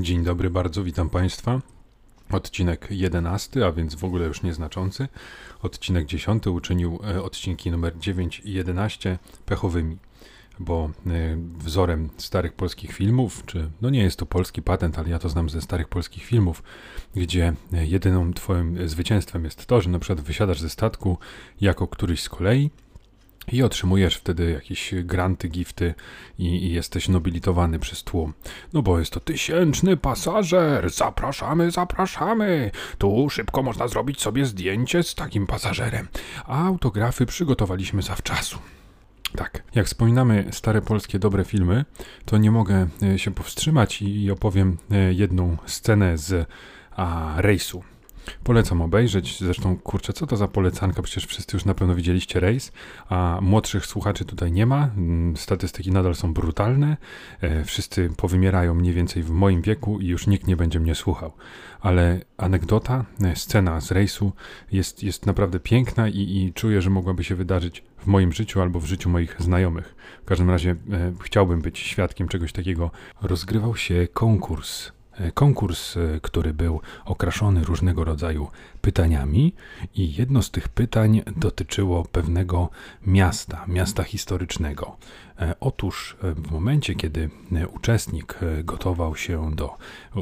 Dzień dobry bardzo, witam Państwa. Odcinek 11, a więc w ogóle już nieznaczący. Odcinek 10 uczynił e, odcinki numer 9 i 11 pechowymi, bo e, wzorem starych polskich filmów, czy no nie jest to polski patent, ale ja to znam ze starych polskich filmów, gdzie e, jedyną Twoim zwycięstwem jest to, że na przykład wysiadasz ze statku jako któryś z kolei i otrzymujesz wtedy jakieś granty, gifty i, i, jesteś nobilitowany przez tłum. No bo jest to tysięczny pasażer, zapraszamy, zapraszamy. Tu szybko można zrobić sobie zdjęcie z takim pasażerem. A autografy przygotowaliśmy zawczasu. Tak, jak wspominamy stare polskie dobre filmy, to nie mogę e, się powstrzymać i opowiem e, jedną scenę z a, rejsu. Polecam obejrzeć. Zresztą, kurczę, co to za polecanka? Przecież wszyscy już na pewno widzieliście rejs, a młodszych słuchaczy tutaj nie ma. Mm, statystyki nadal są brutalne. E, wszyscy powymierają mniej więcej w moim wieku i już nikt nie będzie mnie słuchał. Ale anegdota, e, scena z rejsu jest, jest naprawdę piękna i, i czuję, że mogłaby się wydarzyć w moim życiu albo w życiu moich znajomych. W każdym razie e, chciałbym być świadkiem czegoś takiego. Rozgrywał się konkurs konkurs, e, który był okraszony różnego rodzaju pytaniami, i jedno z tych pytań dotyczyło pewnego miasta, miasta historycznego. E, otóż e, w momencie, kiedy e, uczestnik gotował się do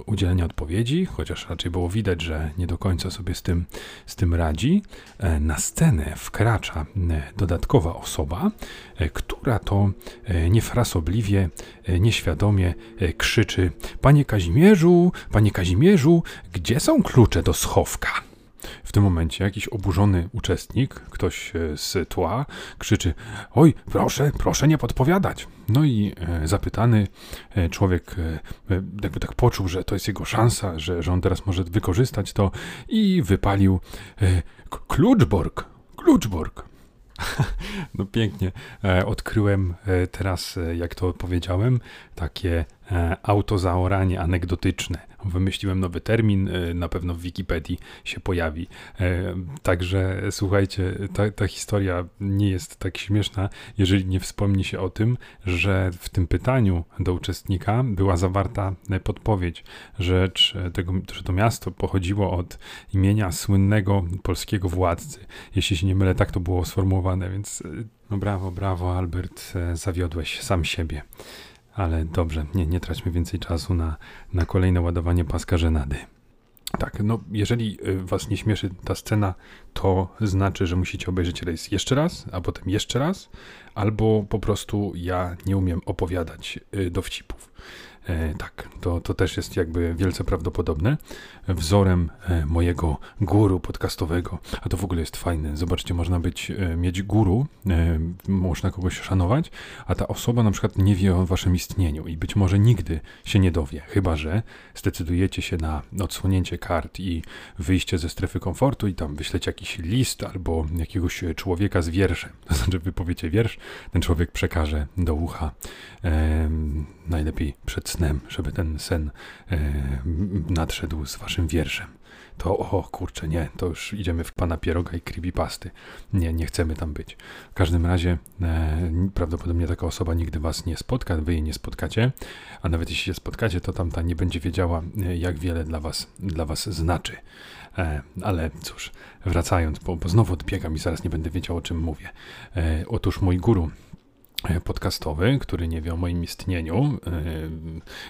udzielenia odpowiedzi, chociaż raczej było widać, że nie do końca sobie z tym, z tym radzi, na scenę wkracza dodatkowa osoba, która to niefrasobliwie, nieświadomie krzyczy: Panie Kazimierzu, panie Kazimierzu, gdzie są klucze do schowka? W tym momencie jakiś oburzony uczestnik, ktoś e, z tła, krzyczy: Oj, proszę, proszę nie podpowiadać. No i e, zapytany e, człowiek jakby tak poczuł, że to jest jego szansa, że, że on teraz może wykorzystać to i wypalił Kluczborg, Kluczborg. No pięknie. Odkryłem teraz, jak to powiedziałem, takie autozaoranie anegdotyczne Wymyśliłem nowy termin, y, na pewno w Wikipedii się pojawi. E, także słuchajcie, ta, ta historia nie jest tak śmieszna, jeżeli nie wspomni się o tym, że w tym pytaniu do uczestnika była zawarta podpowiedź, że, tego, że to miasto pochodziło od imienia słynnego polskiego władcy. Jeśli się nie mylę, tak to było sformułowane, więc no brawo, brawo, Albert, e, zawiodłeś sam siebie. Ale dobrze, nie, nie traćmy więcej czasu na, na kolejne ładowanie paska żenady. Tak, no jeżeli y, was nie śmieszy ta scena, to znaczy, że musicie obejrzeć rejs jeszcze raz, a potem jeszcze raz, albo po prostu ja nie umiem opowiadać y, dowcipów. E, tak, to, to też jest jakby wielce prawdopodobne. Wzorem e, mojego guru podcastowego, a to w ogóle jest fajne. Zobaczcie, można być, e, mieć guru, można kogoś szanować, a ta osoba na przykład nie wie o waszym istnieniu i być może nigdy się nie dowie, chyba że zdecydujecie się na odsłonięcie kart i wyjście ze strefy komfortu i tam wyślecie jakiś list albo jakiegoś człowieka z wierszem. To znaczy, wypowiecie wiersz, ten człowiek przekaże do ucha najlepiej przed snem, żeby ten sen e, nadszedł z waszym wierszem. To o kurczę, nie, to już idziemy w pana pieroga i creepypasty. Nie, nie chcemy tam być. W każdym razie e, prawdopodobnie taka osoba nigdy was nie spotka, wy jej nie spotkacie, a nawet jeśli się spotkacie, to tamta nie będzie wiedziała, e, jak wiele dla was, dla was znaczy. E, ale cóż, wracając, bo, bo znowu odbiegam i zaraz nie będę wiedział, o czym mówię. E, otóż mój guru E, podcastowy, który nie wie o moim istnieniu.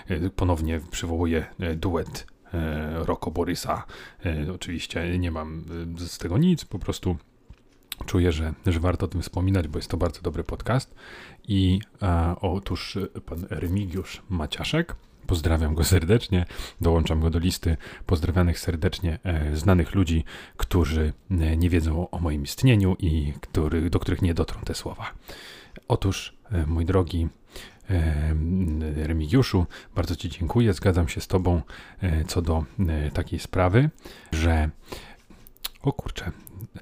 E, e, ponownie przywołuje duet Roko Borysa. Oczywiście nie mam z tego nic, po prostu czuję, że, że warto o tym wspominać, bo jest to bardzo dobry podcast. I otóż pan Remigiusz Maciaszek, pozdrawiam go serdecznie, dołączam go do listy pozdrawianych serdecznie e, znanych ludzi, którzy e, nie wiedzą o moim istnieniu i który, do których nie dotrą te słowa. Otóż, e, mój drogi Remigiuszu, bardzo Ci dziękuję. Zgadzam się z Tobą co do takiej sprawy, że. O kurczę.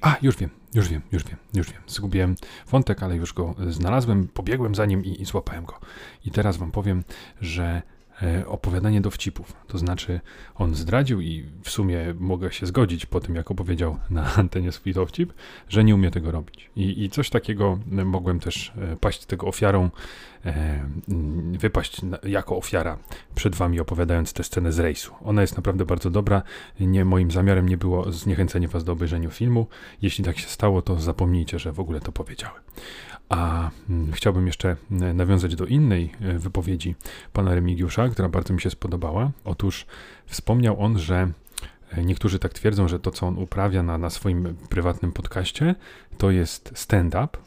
A, już wiem, już wiem, już wiem, już wiem. Zgubiłem wątek, ale już go znalazłem, pobiegłem za nim i, i złapałem go. I teraz Wam powiem, że opowiadanie dowcipów. To znaczy, on zdradził i w sumie mogę się zgodzić po tym, jak opowiedział na antenie swój dowcip, że nie umie tego robić. I, i coś takiego mogłem też paść tego ofiarą, wypaść jako ofiara przed wami, opowiadając tę scenę z rejsu. Ona jest naprawdę bardzo dobra. Nie, moim zamiarem nie było zniechęcenie was do obejrzenia filmu. Jeśli tak się stało, to zapomnijcie, że w ogóle to powiedziałem. A chciałbym jeszcze e, nawiązać do innej e, wypowiedzi pana Remigiusza, która bardzo mi się spodobała. Otóż wspomniał on, że e, Niektórzy tak twierdzą, że to, co on uprawia na, na swoim prywatnym podcaście, to jest stand-up.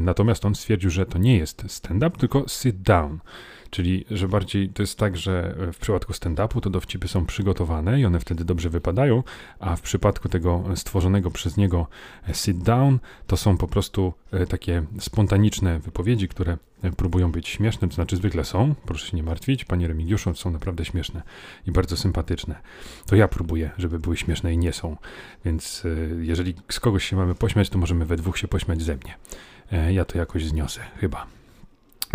Natomiast on stwierdził, że to nie jest stand-up, tylko sit down. Czyli, że bardziej to jest tak, że w przypadku stand-upu to dowcipy są przygotowane i one wtedy dobrze wypadają, a w przypadku tego stworzonego przez niego sit-down to są po prostu e, takie spontaniczne wypowiedzi, które e, próbują być śmieszne, to znaczy zwykle są, proszę się nie martwić, panie Remigiuszu, są naprawdę śmieszne i bardzo sympatyczne. To ja próbuję, żeby były śmieszne i nie są, więc e, jeżeli z kogoś się mamy pośmiać, to możemy we dwóch się pośmiać ze mnie. Ja to jakoś zniosę, chyba.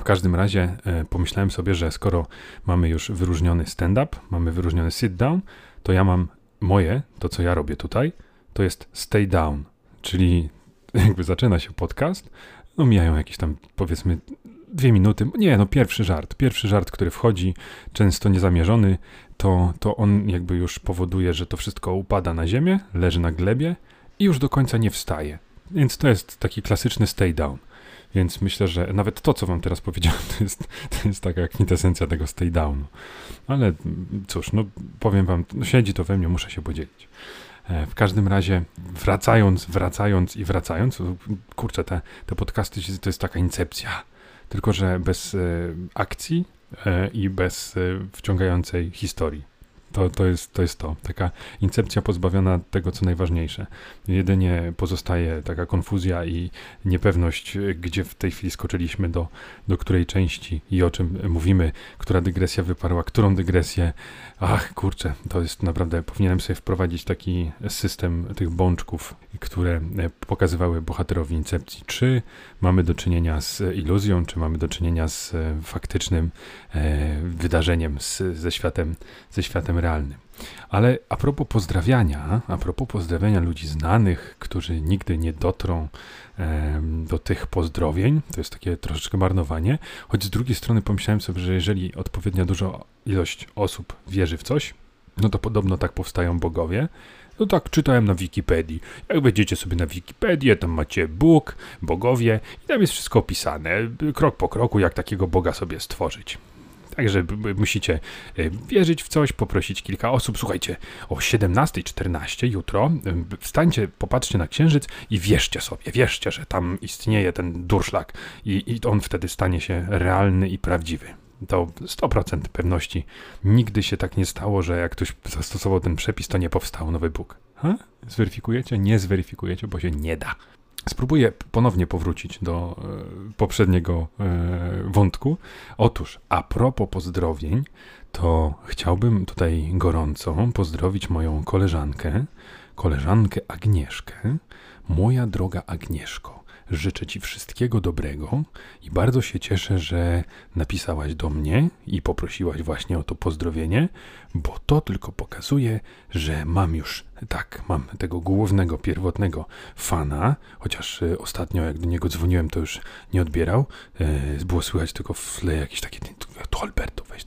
W każdym razie e, pomyślałem sobie, że skoro mamy już wyróżniony stand-up, mamy wyróżniony sit-down, to ja mam moje, to co ja robię tutaj, to jest stay down, czyli jakby zaczyna się podcast, no mijają jakieś tam powiedzmy dwie minuty, nie no pierwszy żart, pierwszy żart, który wchodzi, często niezamierzony, to, to on jakby już powoduje, że to wszystko upada na ziemię, leży na glebie i już do końca nie wstaje. Więc to jest taki klasyczny stay down. Więc myślę, że nawet to, co wam teraz powiedziałem, to jest, to jest taka kwintesencja tego stay downu. Ale cóż, no powiem wam, no siedzi to we mnie, muszę się podzielić. E, w każdym razie, wracając, wracając i wracając, kurczę, te, te podcasty to jest taka incepcja. Tylko, że bez e, akcji e, i bez e, wciągającej historii. To, to, jest, to jest to. Taka incepcja pozbawiona tego, co najważniejsze. Jedynie pozostaje taka konfuzja i niepewność, gdzie w tej chwili skoczyliśmy, do, do której części i o czym mówimy, która dygresja wyparła, którą dygresję. Ach, kurczę, to jest naprawdę, powinienem sobie wprowadzić taki system tych bączków, które pokazywały bohaterowi incepcji. Czy mamy do czynienia z iluzją, czy mamy do czynienia z faktycznym e, wydarzeniem, z, ze światem, ze światem Ale a propos pozdrawiania, a propos pozdrawiania ludzi znanych, którzy nigdy nie dotrą e, do tych pozdrowień, to jest takie troszeczkę marnowanie, choć z drugiej strony pomyślałem sobie, że jeżeli odpowiednia duża ilość osób wierzy w coś, no to podobno tak powstają bogowie. No tak czytałem na Wikipedii. Jak wejdziecie sobie na Wikipedię, tam macie Bóg, bogowie i tam jest wszystko opisane, krok po kroku, jak takiego Boga sobie stworzyć. Także musicie e, wierzyć w coś, poprosić kilka osób. Słuchajcie, o 17.14 jutro wstańcie, popatrzcie na księżyc i wierzcie sobie, wierzcie, że tam istnieje ten durszlak i, i on wtedy stanie się realny i prawdziwy to 100% pewności. Nigdy się tak nie stało, że jak ktoś zastosował ten przepis, to nie powstał nowy Bóg. Ha? Zweryfikujecie? Nie zweryfikujecie, bo się nie da. Spróbuję ponownie powrócić do e, poprzedniego e, wątku. Otóż, a propos pozdrowień, to chciałbym tutaj gorąco pozdrowić moją koleżankę, koleżankę Agnieszkę. Moja droga Agnieszko, Życzę Ci wszystkiego dobrego i bardzo się cieszę, że napisałaś do mnie i poprosiłaś właśnie o to pozdrowienie, bo to tylko pokazuje, że mam już, tak, mam tego głównego, pierwotnego fana, chociaż e, ostatnio jak do niego dzwoniłem, to już nie odbierał. E, było słychać tylko w tle jakieś takie, to Alberto, weź,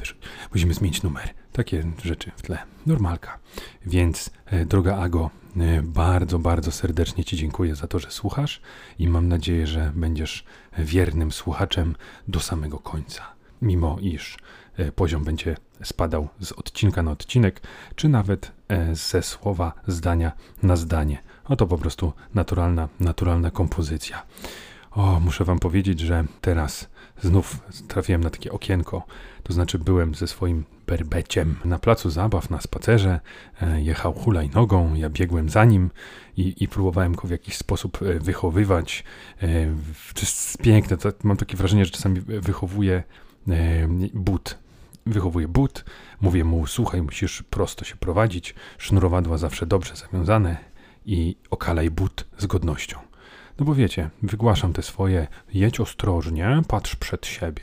wiesz, musimy zmienić numer. Takie rzeczy w tle. Normalka. Więc, e, droga Ago, bardzo, bardzo serdecznie Ci dziękuję za to, że słuchasz i mam nadzieję, że będziesz wiernym słuchaczem do samego końca. Mimo iż e, poziom będzie spadał z odcinka na odcinek, czy nawet e, ze słowa, zdania na zdanie. Oto po prostu naturalna, naturalna kompozycja. O, muszę Wam powiedzieć, że teraz znów trafiłem na takie okienko. To znaczy, byłem ze swoim berbeciem na placu zabaw, na spacerze. E, jechał hulajnogą, ja biegłem za nim i, i próbowałem go w jakiś sposób e, wychowywać. E, to jest piękne. To, mam takie wrażenie, że czasami wychowuję but. Wychowuję but, mówię mu, słuchaj, musisz prosto się prowadzić, sznurowadła zawsze dobrze zawiązane i okalaj but z godnością. No bo wiecie, wygłaszam te swoje, jedź ostrożnie, patrz przed siebie,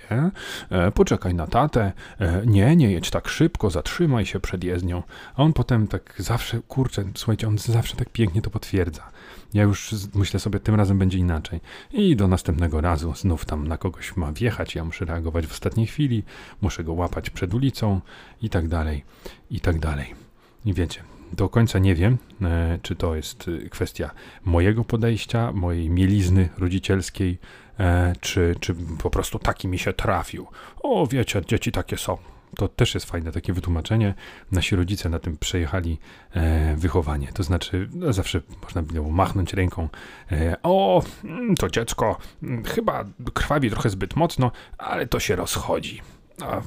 e, poczekaj na tatę, e, nie, nie jedź tak szybko, zatrzymaj się przed jezdnią. A on potem tak zawsze, kurczę, słuchajcie, on zawsze tak pięknie to potwierdza. Ja już myślę sobie, tym razem będzie inaczej. I do następnego razu znów tam na kogoś ma wjechać, ja muszę reagować w ostatniej chwili, muszę go łapać przed ulicą i tak dalej, i tak dalej. I wiecie, do końca nie wiem, e, czy to jest e, kwestia mojego podejścia, mojej mielizny rodzicielskiej, e, czy, czy po prostu taki mi się trafił. O, wiecie, dzieci takie są. To też jest fajne takie wytłumaczenie. Nasi rodzice na tym przejechali e, wychowanie. To znaczy, no zawsze można było machnąć ręką. O, mm, to dziecko mm, chyba krwawi trochę zbyt mocno, ale to się rozchodzi. A,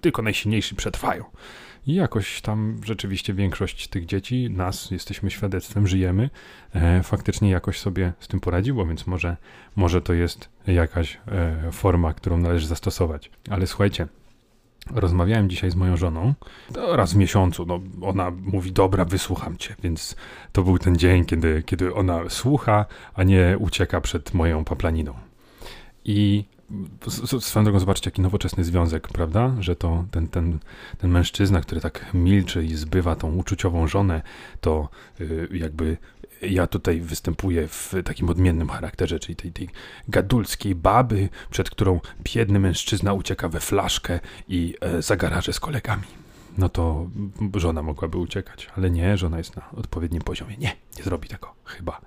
tylko najsilniejsi przetrwają. I jakoś tam rzeczywiście większość tych dzieci, nas, jesteśmy świadectwem, żyjemy, e, faktycznie jakoś sobie z tym poradziło, więc może, może to jest jakaś e, forma, którą należy zastosować. Ale słuchajcie, Rozmawiałem dzisiaj z moją żoną, raz w miesiącu. No, ona mówi, dobra, wysłucham cię, więc to był ten dzień, kiedy, kiedy ona słucha, a nie ucieka przed moją paplaniną. I swoją drogą zobaczcie, jaki nowoczesny związek, prawda? Że to ten, ten, ten mężczyzna, który tak milczy i zbywa tą uczuciową żonę, to yy, jakby ja tutaj występuję w takim odmiennym charakterze, czyli tej, tej gadulskiej baby, przed którą biedny mężczyzna ucieka we flaszkę i e, za garaże z kolegami. No to żona mogłaby uciekać, ale nie, żona jest na odpowiednim poziomie. Nie, nie zrobi tego, chyba.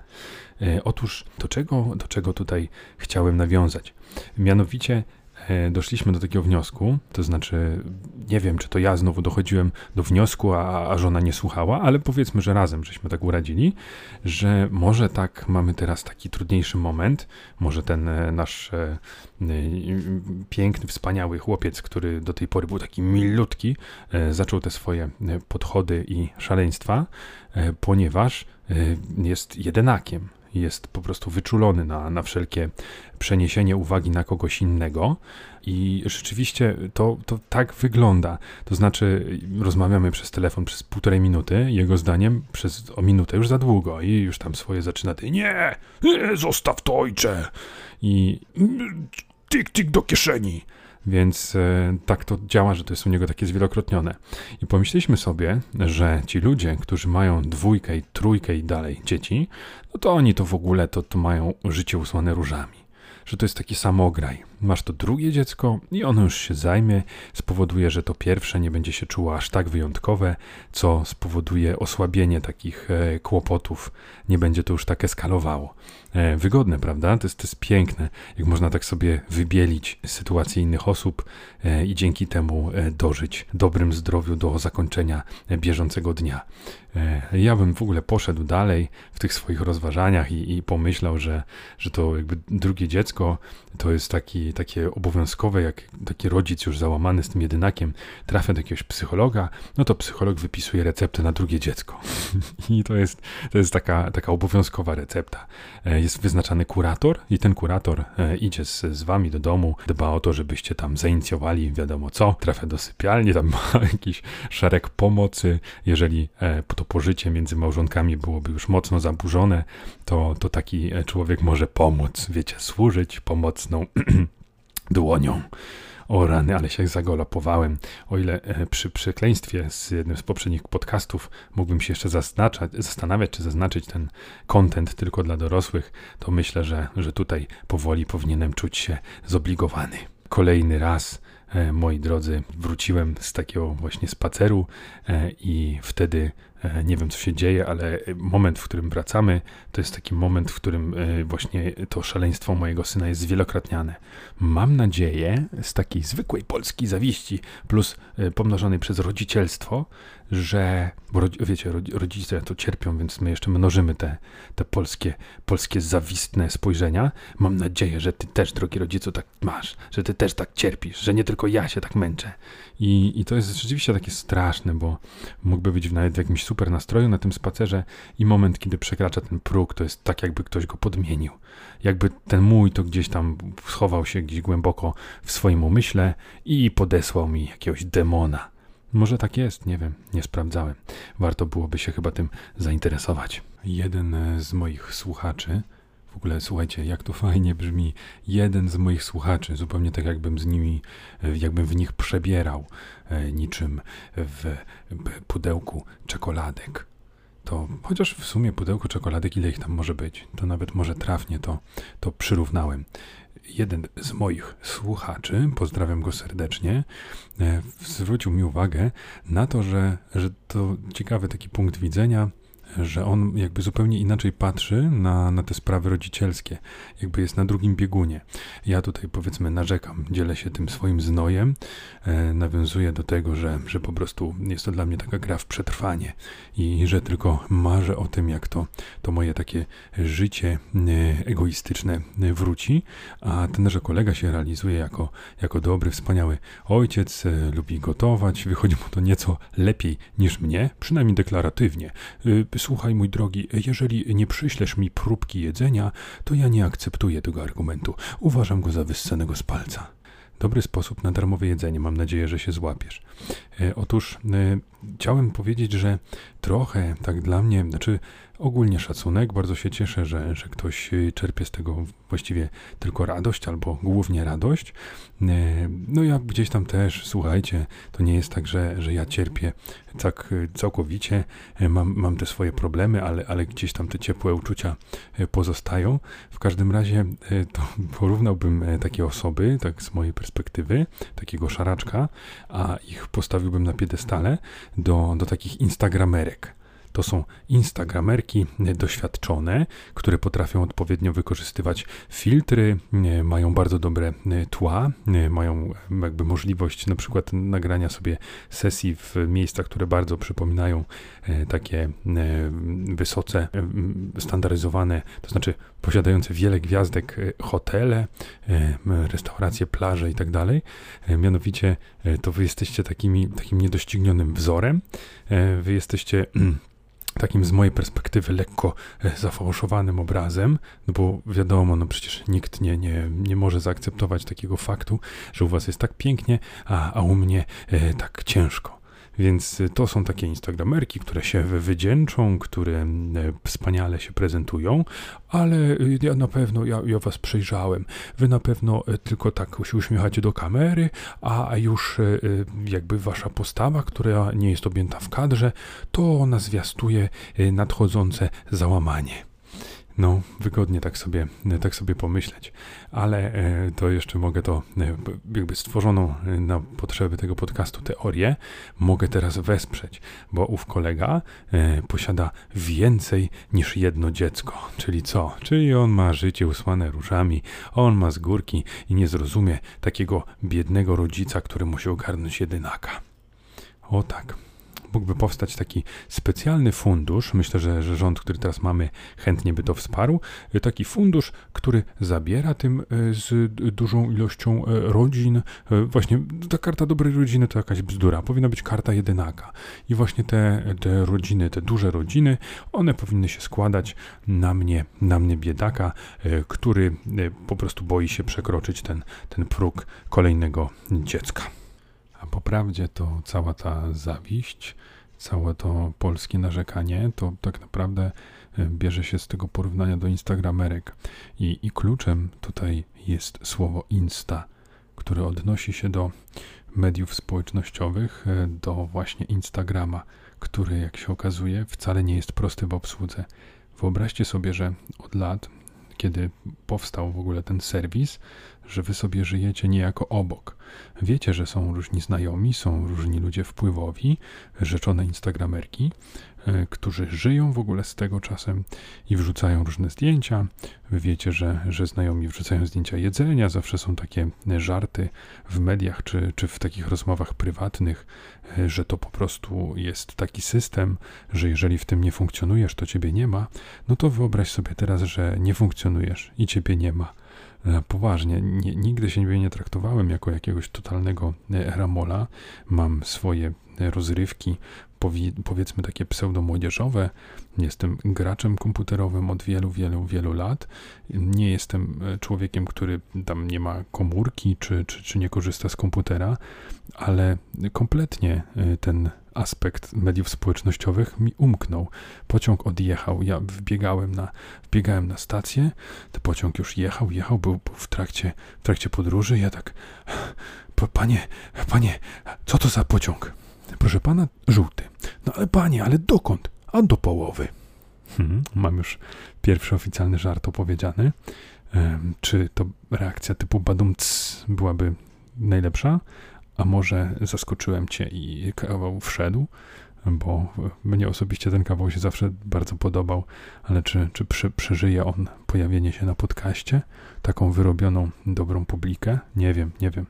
E, otóż do czego, do czego tutaj chciałem nawiązać? Mianowicie E, doszliśmy do takiego wniosku, to znaczy nie wiem, czy to ja znowu dochodziłem do wniosku, a, a żona nie słuchała, ale powiedzmy, że razem żeśmy tak uradzili, że może tak mamy teraz taki trudniejszy moment, może ten e, nasz e, piękny, wspaniały chłopiec, który do tej pory był taki milutki, zaczął te swoje podchody i szaleństwa, ponieważ jest jedenakiem jest po prostu wyczulony na, na wszelkie przeniesienie uwagi na kogoś innego. I rzeczywiście to, to tak wygląda. To znaczy, rozmawiamy przez telefon przez półtorej minuty, jego zdaniem przez o minutę już za długo, i już tam swoje zaczyna. Ty, nie, nie, zostaw to ojcze. I tik, tik do kieszeni. Więc e, tak to działa, że to jest u niego takie zwielokrotnione. I pomyśleliśmy sobie, że ci ludzie, którzy mają dwójkę i trójkę i dalej dzieci, no to oni to w ogóle to, to mają życie usłane różami. Że to jest taki samograj. Masz to drugie dziecko i ono już się zajmie, spowoduje, że to pierwsze nie będzie się czuło aż tak wyjątkowe, co spowoduje osłabienie takich e, kłopotów, nie będzie to już tak eskalowało. E, wygodne, prawda? To jest, to jest piękne, jak można tak sobie wybielić sytuację innych osób e, i dzięki temu dożyć dobrym zdrowiu do zakończenia bieżącego dnia. Ja bym w ogóle poszedł dalej w tych swoich rozważaniach i, i pomyślał, że, że to jakby drugie dziecko to jest taki, takie obowiązkowe, jak taki rodzic już załamany z tym jedynakiem trafia do jakiegoś psychologa, no to psycholog wypisuje receptę na drugie dziecko. I to jest, to jest taka, taka obowiązkowa recepta jest wyznaczany kurator i ten kurator e, idzie z, z wami do domu, dba o to, żebyście tam zainicjowali wiadomo co, trafia do sypialni, tam ma jakiś szereg pomocy. Jeżeli e, to pożycie między małżonkami byłoby już mocno zaburzone, to, to taki e, człowiek może pomóc, wiecie, służyć pomocną dłonią. O rany, ale się zagolapowałem. O ile e, przy przekleństwie z jednym z poprzednich podcastów mógłbym się jeszcze zastanawiać, czy zaznaczyć ten content tylko dla dorosłych, to myślę, że, że tutaj powoli powinienem czuć się zobligowany. Kolejny raz e, moi drodzy, wróciłem z takiego właśnie spaceru e, i wtedy nie wiem, co się dzieje, ale moment, w którym wracamy, to jest taki moment, w którym e, właśnie to szaleństwo mojego syna jest zwielokrotniane. Mam nadzieję, z takiej zwykłej polskiej zawiści, plus e, pomnożonej przez rodzicielstwo, że, bo wiecie, rodzice to cierpią, więc my jeszcze mnożymy te, te polskie, polskie zawistne spojrzenia. Mam nadzieję, że ty też, drogi rodzicu, tak masz, że ty też tak cierpisz, że nie tylko ja się tak męczę. I, i to jest rzeczywiście takie straszne, bo mógłby być nawet w jakimś super nastroju na tym spacerze i moment, kiedy przekracza ten próg, to jest tak, jakby ktoś go podmienił. Jakby ten mój to gdzieś tam schował się gdzieś głęboko w swoim umyśle i podesłał mi jakiegoś demona. Może tak jest, nie wiem, nie sprawdzałem. Warto byłoby się chyba tym zainteresować. Jeden z moich słuchaczy W ogóle słuchajcie, jak to fajnie brzmi. Jeden z moich słuchaczy, zupełnie tak jakbym z nimi, e, jakbym w nich przebierał, e, niczym w pudełku czekoladek. To chociaż w sumie pudełko czekoladek, ile ich tam może być, to nawet może trafnie to, to przyrównałem jeden z moich słuchaczy, pozdrawiam go serdecznie, e, zwrócił mi uwagę na to, że, że to ciekawy taki punkt widzenia że on jakby zupełnie inaczej patrzy na, na te sprawy rodzicielskie, jakby jest na drugim biegunie. Ja tutaj powiedzmy narzekam, dzielę się tym swoim znojem, e, nawiązuję do tego, że, że po prostu jest to dla mnie taka gra w przetrwanie i że tylko marzę o tym, jak to, to moje takie życie e, egoistyczne wróci, a tenże kolega się realizuje jako, jako dobry, wspaniały ojciec, e, lubi gotować, wychodzi mu to nieco lepiej niż mnie, przynajmniej deklaratywnie e, Słuchaj, mój drogi, jeżeli nie przyślesz mi próbki jedzenia, to ja nie akceptuję tego argumentu. Uważam go za wyssanego z palca. Dobry sposób na darmowe jedzenie. Mam nadzieję, że się złapiesz. E, otóż e, chciałem powiedzieć, że trochę tak dla mnie, znaczy ogólnie szacunek. Bardzo się cieszę, że, że ktoś y, czerpie z tego właściwie tylko radość albo głównie radość. E, no ja gdzieś tam też, słuchajcie, to nie jest tak, że, że ja cierpię tak całkowicie. E, mam, mam te swoje problemy, ale, ale gdzieś tam te ciepłe uczucia e, pozostają. W każdym razie to porównałbym takie osoby, tak z mojej perspektywy, takiego szaraczka, a ich postawiłbym na piedestale do, do takich instagramerek. To są instagramerki doświadczone, które potrafią odpowiednio wykorzystywać filtry, mają bardzo dobre tła, mają jakby możliwość na przykład nagrania sobie sesji w miejscach, które bardzo przypominają e, takie e, wysoce e, standaryzowane, to znaczy posiadające wiele gwiazdek hotele, restauracje, plaże i tak dalej. Mianowicie to wy jesteście takimi, takim niedoścignionym wzorem. Wy jesteście takim z mojej perspektywy lekko e, zafałszowanym obrazem, no bo wiadomo, no przecież nikt nie, nie, nie może zaakceptować takiego faktu, że u was jest tak pięknie, a, a u mnie e, tak ciężko. Więc y, to są takie instagramerki, które się wydzięczą, które e, wspaniale się prezentują, ale y, ja na pewno, ja, ja was przejrzałem, wy na pewno tylko tak się uśmiechacie do kamery, a już jakby wasza postawa, która nie jest objęta w kadrze, to ona zwiastuje nadchodzące załamanie. No, wygodnie tak sobie, tak sobie pomyśleć, ale e, to jeszcze mogę to, e, jakby stworzoną e, na potrzeby tego podcastu teorię, mogę teraz wesprzeć, bo ów kolega posiada więcej niż jedno dziecko. Czyli co? Czyli on ma życie usłane różami, on ma z górki i nie zrozumie takiego biednego rodzica, który musi ogarnąć jedynaka. O tak mógłby powstać taki specjalny fundusz, myślę, że, że rząd, który teraz mamy, chętnie by to wsparł, e, taki fundusz, który zabiera tym e, z dużą ilością e, rodzin. Właśnie ta karta dobrej rodziny to jakaś bzdura, powinna być karta jedynaka. I właśnie te, te rodziny, te duże rodziny, one powinny się składać na mnie, na mnie biedaka, który po prostu boi się przekroczyć ten, ten próg kolejnego dziecka. A po prawdzie to cała ta zawiść, całe to polskie narzekanie, to tak naprawdę e, bierze się z tego porównania do Instagramerek. I, i kluczem tutaj jest słowo Insta, które odnosi się do mediów społecznościowych, e, do właśnie Instagrama, który, jak się okazuje, wcale nie jest prosty w obsłudze. Wyobraźcie sobie, że od lat, kiedy powstał w ogóle ten serwis, że wy sobie żyjecie niejako obok. Wiecie, że są różni znajomi, są różni ludzie wpływowi, rzeczone instagramerki, e, którzy żyją w ogóle z tego czasem i wrzucają różne zdjęcia. Wy wiecie, że, że znajomi wrzucają zdjęcia jedzenia, zawsze są takie żarty w mediach czy, czy w takich rozmowach prywatnych, e, że to po prostu jest taki system, że jeżeli w tym nie funkcjonujesz, to ciebie nie ma. No to wyobraź sobie teraz, że nie funkcjonujesz i ciebie nie ma E, poważnie. Nie, nigdy się nie traktowałem jako jakiegoś totalnego e, ramola. Mam swoje rozrywki, powiedzmy takie pseudo-młodzieżowe. Jestem graczem komputerowym od wielu, wielu, wielu lat. Nie jestem e, człowiekiem, który tam nie ma komórki, czy, czy, czy nie korzysta z komputera, ale kompletnie e, ten aspekt mediów społecznościowych mi umknął. Pociąg odjechał, ja wbiegałem na, wbiegałem na stację, ten pociąg już jechał, jechał, był, był w, trakcie, w trakcie podróży, ja tak, panie, panie, co to za pociąg? Proszę pana, żółty. No ale panie, ale dokąd? A do połowy. Hmm, mam już pierwszy oficjalny żart opowiedziany. czy to reakcja typu badumc byłaby najlepsza? A może zaskoczyłem cię i kawał wszedł? Bo mnie osobiście ten kawał się zawsze bardzo podobał, ale czy, czy prze, przeżyje on pojawienie się na podcaście? Taką wyrobioną, dobrą publikę? Nie wiem, nie wiem.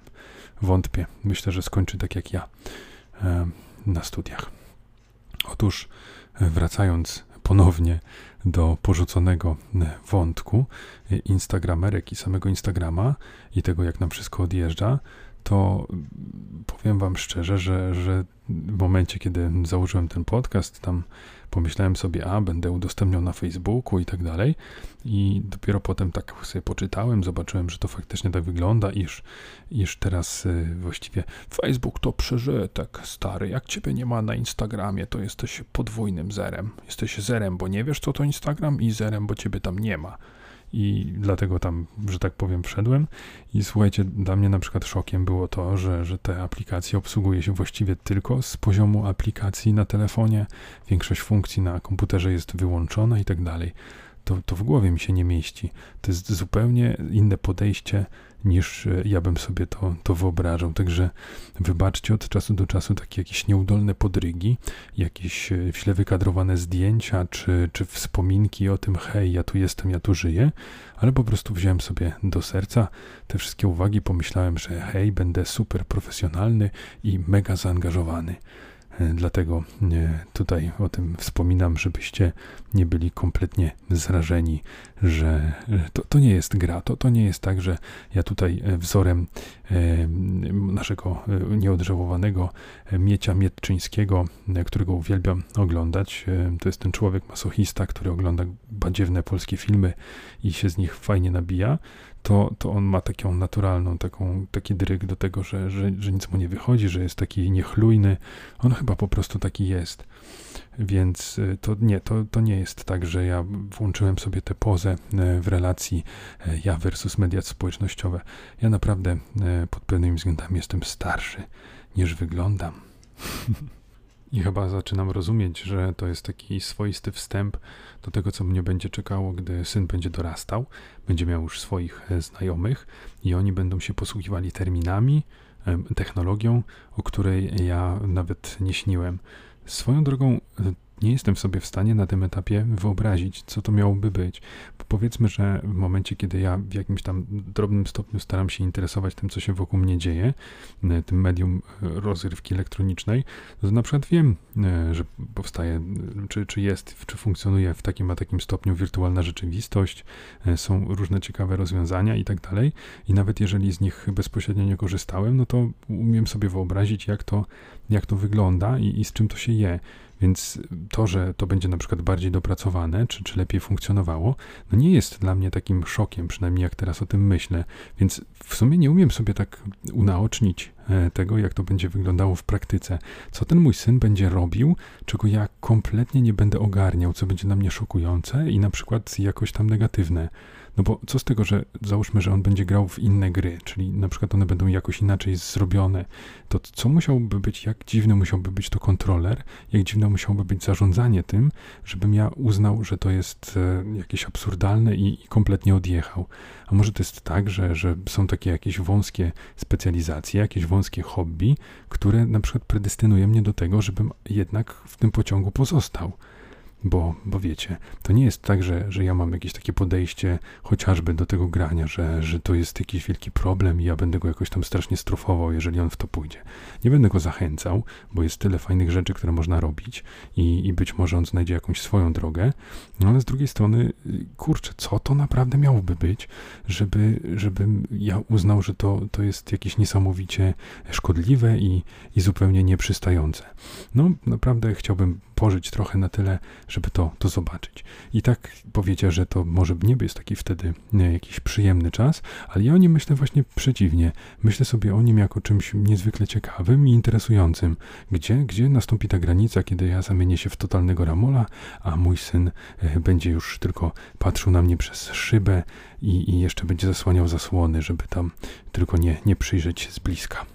Wątpię. Myślę, że skończy tak jak ja na studiach. Otóż, e, wracając ponownie do porzuconego e, wątku e, Instagramerek i samego Instagrama i tego, jak nam wszystko odjeżdża, to powiem Wam szczerze, że, że w momencie, kiedy założyłem ten podcast, tam pomyślałem sobie, a będę udostępniał na Facebooku i tak dalej. I dopiero potem tak sobie poczytałem, zobaczyłem, że to faktycznie tak wygląda, iż, iż teraz y, właściwie Facebook to przeżytek stary. Jak ciebie nie ma na Instagramie, to jesteś podwójnym zerem. Jesteś zerem, bo nie wiesz, co to Instagram, i zerem, bo ciebie tam nie ma i dlatego tam, że tak powiem, wszedłem. I słuchajcie, dla mnie na przykład szokiem było to, że, że te aplikacje obsługuje się właściwie tylko z poziomu aplikacji na telefonie. Większość funkcji na komputerze jest wyłączona i tak dalej. To, to w głowie mi się nie mieści. To jest zupełnie inne podejście niż e, ja bym sobie to, to wyobrażał. Także wybaczcie od czasu do czasu takie jakieś nieudolne podrygi, jakieś e, źle wykadrowane zdjęcia, czy, czy wspominki o tym, hej, ja tu jestem, ja tu żyję, ale po prostu wziąłem sobie do serca te wszystkie uwagi, pomyślałem, że hej, będę super profesjonalny i mega zaangażowany. E, dlatego e, tutaj o tym wspominam, żebyście nie byli kompletnie zrażeni, że to, to nie jest gra. To, to nie jest tak, że ja tutaj e, wzorem naszego nieodżałowanego Miecia Mietczyńskiego, którego uwielbiam oglądać, to jest ten człowiek masochista, który ogląda badziewne polskie filmy i się z nich fajnie nabija to, to on ma taką naturalną, taką, taki dryg do tego, że, że, że nic mu nie wychodzi, że jest taki niechlujny. On chyba po prostu taki jest. Więc y, to nie, to, to nie jest tak, że ja włączyłem sobie tę pozę y, w relacji y, ja versus media społecznościowe. Ja naprawdę pod pewnymi względami jestem starszy niż wyglądam. I chyba zaczynam rozumieć, że to jest taki swoisty wstęp do tego, co mnie będzie czekało, gdy syn będzie dorastał, będzie miał już swoich e, znajomych i oni będą się posługiwali terminami, technologią, o której ja nawet nie śniłem. Swoją drogą, e, nie jestem sobie w stanie na tym etapie wyobrazić, co to miałoby być. Bo powiedzmy, że w momencie, kiedy ja w jakimś tam drobnym stopniu staram się interesować tym, co się wokół mnie dzieje, e, tym medium e, rozrywki elektronicznej, to na przykład wiem, e, że powstaje, czy, czy jest, czy funkcjonuje w takim a takim stopniu wirtualna rzeczywistość, są różne ciekawe rozwiązania i tak dalej. I nawet jeżeli z nich bezpośrednio nie korzystałem, no to umiem sobie wyobrazić, jak to, jak to wygląda i, i z czym to się je. Więc to, że to będzie na przykład bardziej dopracowane, czy, czy lepiej funkcjonowało, no nie jest dla mnie takim szokiem, przynajmniej jak teraz o tym myślę. Więc w sumie nie umiem sobie tak unaocznić e, tego, jak to będzie wyglądało w praktyce. Co ten mój syn będzie robił, czego ja kompletnie nie będę ogarniał, co będzie na mnie szokujące i na przykład jakoś tam negatywne. No bo co z tego, że załóżmy, że on będzie grał w inne gry, czyli na przykład one będą jakoś inaczej zrobione, to co musiałby być, jak dziwny musiałby być to kontroler, jak dziwne musiałoby być zarządzanie tym, żebym ja uznał, że to jest e, jakieś absurdalne i, i kompletnie odjechał. A może to jest tak, że, że są takie jakieś wąskie specjalizacje, jakieś wąskie hobby, które na przykład predestynuje mnie do tego, żebym jednak w tym pociągu pozostał. Bo, bo wiecie, to nie jest tak, że, że ja mam jakieś takie podejście chociażby do tego grania, że, że to jest jakiś wielki problem i ja będę go jakoś tam strasznie strofował, jeżeli on w to pójdzie. Nie będę go zachęcał, bo jest tyle fajnych rzeczy, które można robić i, i być może on znajdzie jakąś swoją drogę, no ale z drugiej strony, kurczę, co to naprawdę miałoby być, żeby, żebym ja uznał, że to, to jest jakieś niesamowicie szkodliwe i, i zupełnie nieprzystające. No, naprawdę chciałbym pożyć trochę na tyle, żeby to, to zobaczyć. I tak powiedział, że to może nie jest taki wtedy jakiś przyjemny czas, ale ja o nim myślę właśnie przeciwnie. Myślę sobie o nim jako czymś niezwykle ciekawym i interesującym. Gdzie, gdzie nastąpi ta granica, kiedy ja zamienię się w totalnego ramola, a mój syn e, będzie już tylko patrzył na mnie przez szybę i, i jeszcze będzie zasłaniał zasłony, żeby tam tylko nie, nie przyjrzeć się z bliska.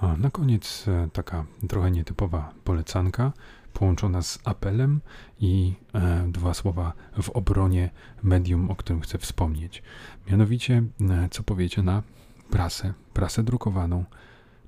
A na koniec e, taka trochę nietypowa polecanka połączona z apelem i e, dwa słowa w obronie medium, o którym chcę wspomnieć. Mianowicie, e, co powiecie na prasę, prasę drukowaną,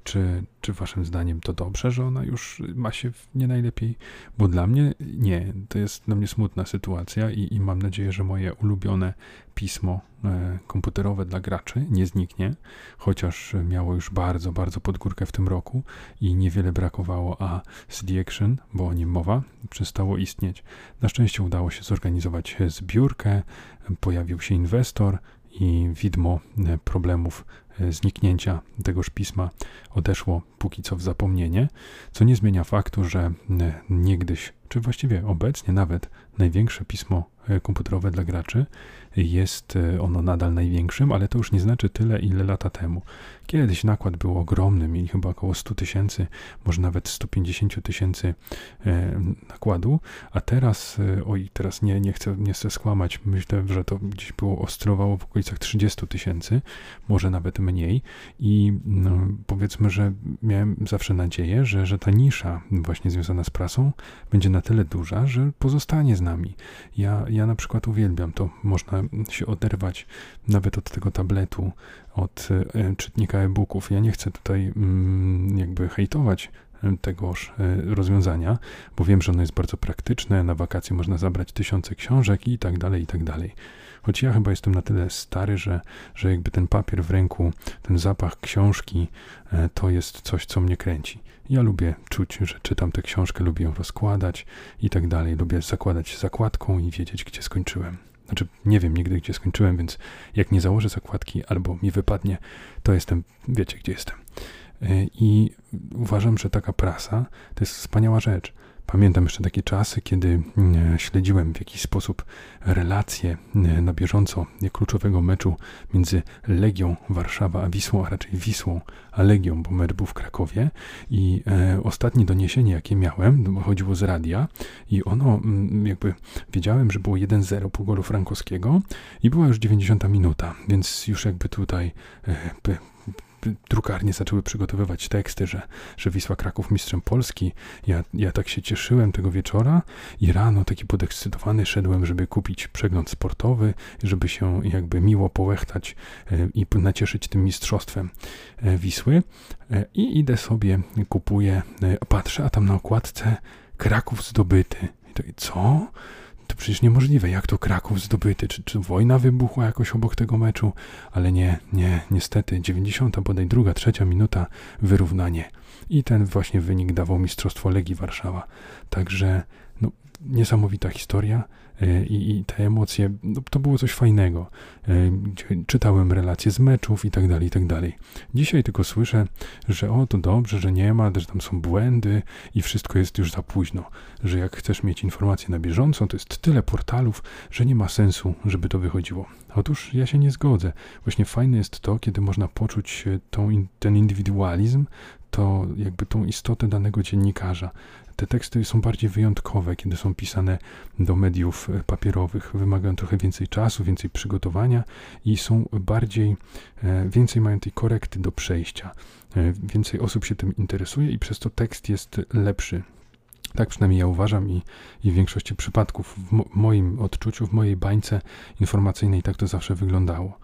czy, czy waszym zdaniem to dobrze, że ona już ma się nie najlepiej? Bo dla mnie nie. To jest dla mnie smutna sytuacja i, i mam nadzieję, że moje ulubione pismo e, komputerowe dla graczy nie zniknie, chociaż miało już bardzo, bardzo podgórkę w tym roku i niewiele brakowało, a CD Action, bo o nim mowa, przestało istnieć. Na szczęście udało się zorganizować zbiórkę, pojawił się inwestor i widmo e, problemów zniknięcia tegoż pisma odeszło póki co w zapomnienie, co nie zmienia faktu, że e, niegdyś, czy właściwie obecnie nawet największe pismo e, komputerowe dla graczy jest ono nadal największym, ale to już nie znaczy tyle, ile lata temu. Kiedyś nakład był ogromny, mieli chyba około 100 tysięcy, może nawet 150 tysięcy nakładu, a teraz, oj, teraz nie, nie, chcę, nie chcę skłamać, myślę, że to gdzieś było ostrowało w okolicach 30 tysięcy, może nawet mniej i no, powiedzmy, że miałem zawsze nadzieję, że, że ta nisza właśnie związana z prasą będzie na tyle duża, że pozostanie z nami. Ja, ja na przykład uwielbiam to, można się oderwać nawet od tego tabletu, od e, czytnika e-booków. Ja nie chcę tutaj mm, jakby hejtować tegoż e, rozwiązania, bo wiem, że ono jest bardzo praktyczne, na wakacje można zabrać tysiące książek i tak dalej, i tak dalej. Choć ja chyba jestem na tyle stary, że, że jakby ten papier w ręku, ten zapach książki, e, to jest coś, co mnie kręci. Ja lubię czuć, że czytam tę książkę, lubię ją rozkładać i tak dalej. Lubię zakładać zakładką i wiedzieć, gdzie skończyłem. Znaczy, nie wiem nigdy, gdzie skończyłem, więc jak nie założę zakładki albo mi wypadnie, to jestem, wiecie, gdzie jestem. E, I uważam, że taka prasa to jest wspaniała rzecz. Pamiętam jeszcze takie czasy, kiedy mm, śledziłem w jakiś sposób relacje mm, na bieżąco kluczowego meczu między Legią Warszawa a Wisłą, a raczej Wisłą a Legią, bo mecz był w Krakowie i e, ostatnie doniesienie, jakie miałem, chodziło z radia i ono mm, jakby wiedziałem, że było 1-0 po golu Frankowskiego i była już 90 minuta, więc już jakby tutaj e, drukarnie zaczęły przygotowywać teksty, że, że Wisła Kraków mistrzem Polski. Ja, ja tak się cieszyłem tego wieczora i rano taki podekscytowany szedłem, żeby kupić przegląd sportowy, żeby się jakby miło połechtać e, i nacieszyć tym mistrzostwem e, Wisły. E, I idę sobie, kupuję, patrzę, a tam na okładce Kraków zdobyty. I to, co? To przecież niemożliwe, jak to Kraków zdobyty, czy, czy wojna wybuchła jakoś obok tego meczu, ale nie, nie, niestety, 90, bodaj druga, trzecia minuta, wyrównanie. I ten właśnie wynik dawał Mistrzostwo Legii Warszawa. Także niesamowita historia. E, i, i te emocje, no, to było coś fajnego. E, czytałem relacje z meczów i tak dalej, i tak dalej. Dzisiaj tylko słyszę, że o, to dobrze, że nie ma, że tam są błędy i wszystko jest już za późno, że jak chcesz mieć informacje na bieżąco, to jest tyle portalów, że nie ma sensu, żeby to wychodziło. Otóż ja się nie zgodzę. Właśnie fajne jest to, kiedy można poczuć tą, ten indywidualizm, to jakby tą istotę danego dziennikarza, te teksty są bardziej wyjątkowe, kiedy są pisane do mediów e, papierowych. Wymagają trochę więcej czasu, więcej przygotowania i są bardziej, e, więcej mają tej korekty do przejścia. E, więcej osób się tym interesuje i przez to tekst jest lepszy. Tak przynajmniej ja uważam i, i w większości przypadków, w mo moim odczuciu, w mojej bańce informacyjnej tak to zawsze wyglądało.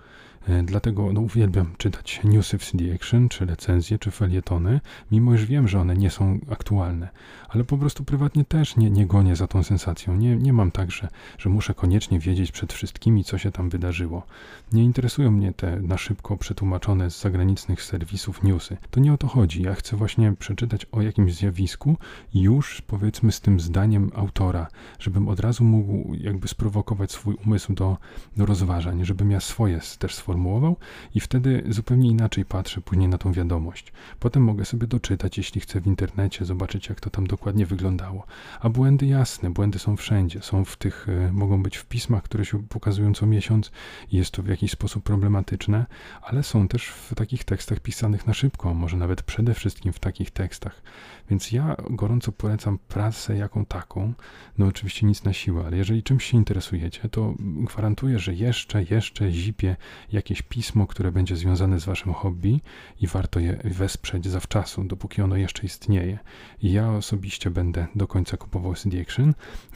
E, dlatego no, uwielbiam czytać newsy w CD Action, czy recenzje, czy felietony, mimo iż wiem, że one nie są aktualne. Ale po prostu prywatnie też nie, nie gonię za tą sensacją. Nie, nie mam tak, że, że muszę koniecznie wiedzieć przed wszystkimi, co się tam wydarzyło. Nie interesują mnie te na szybko przetłumaczone z zagranicznych serwisów newsy. To nie o to chodzi. Ja chcę właśnie przeczytać o jakimś zjawisku już powiedzmy z tym zdaniem autora, żebym od razu mógł jakby sprowokować swój umysł do, do rozważań, żebym ja swoje też sformułował i wtedy zupełnie inaczej patrzę później na tą wiadomość. Potem mogę sobie doczytać, jeśli chcę w internecie, zobaczyć jak to tam dokładnie wyglądało. A błędy jasne, błędy są wszędzie. Są w tych, e, mogą być w pismach, które się pokazują co miesiąc i jest to w jakiś sposób problematyczne, ale są też w takich tekstach pisanych na szybko, może nawet przede wszystkim w takich tekstach. Więc ja gorąco polecam pracę jaką taką. No oczywiście nic na siłę, ale jeżeli czymś się interesujecie, to gwarantuję, że jeszcze, jeszcze zipie jakieś pismo, które będzie związane z waszym hobby i warto je wesprzeć zawczasu, dopóki ono jeszcze istnieje. Ja osobiście będę do końca kupował CD Action,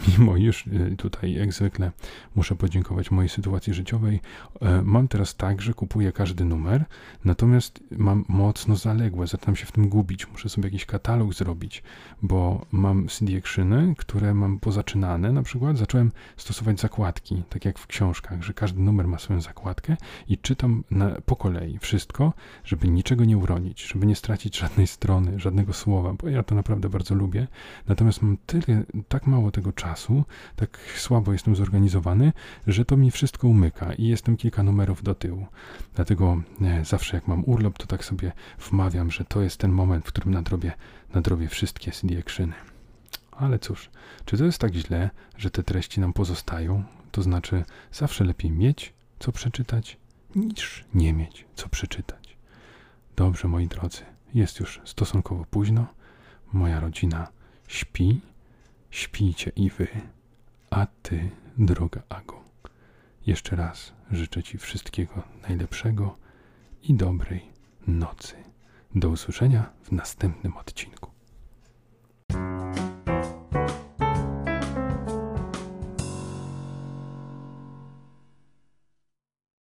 mimo już y, tutaj jak zwykle muszę podziękować mojej sytuacji życiowej. E, mam teraz tak, że kupuję każdy numer, natomiast mam mocno zaległe, zaczynam się w tym gubić. Muszę sobie jakiś katalog zrobić, bo mam CD Actiony, które mam pozaczynane. Na przykład zacząłem stosować zakładki, tak jak w książkach, że każdy numer ma swoją zakładkę i czytam na, po kolei wszystko, żeby niczego nie uronić, żeby nie stracić żadnej strony, żadnego słowa, bo ja to naprawdę bardzo lubię. Natomiast mam tyle, tak mało tego czasu, tak słabo jestem zorganizowany, że to mi wszystko umyka i jestem kilka numerów do tyłu. Dlatego nie, zawsze jak mam urlop, to tak sobie wmawiam, że to jest ten moment, w którym nadrobię, nadrobię wszystkie CD actiony. Ale cóż, czy to jest tak źle, że te treści nam pozostają? To znaczy, zawsze lepiej mieć co przeczytać, niż nie mieć co przeczytać. Dobrze, moi drodzy, jest już stosunkowo późno. Moja rodzina śpi, śpijcie i wy, a ty, droga Ago. Jeszcze raz życzę Ci wszystkiego najlepszego i dobrej nocy. Do usłyszenia w następnym odcinku.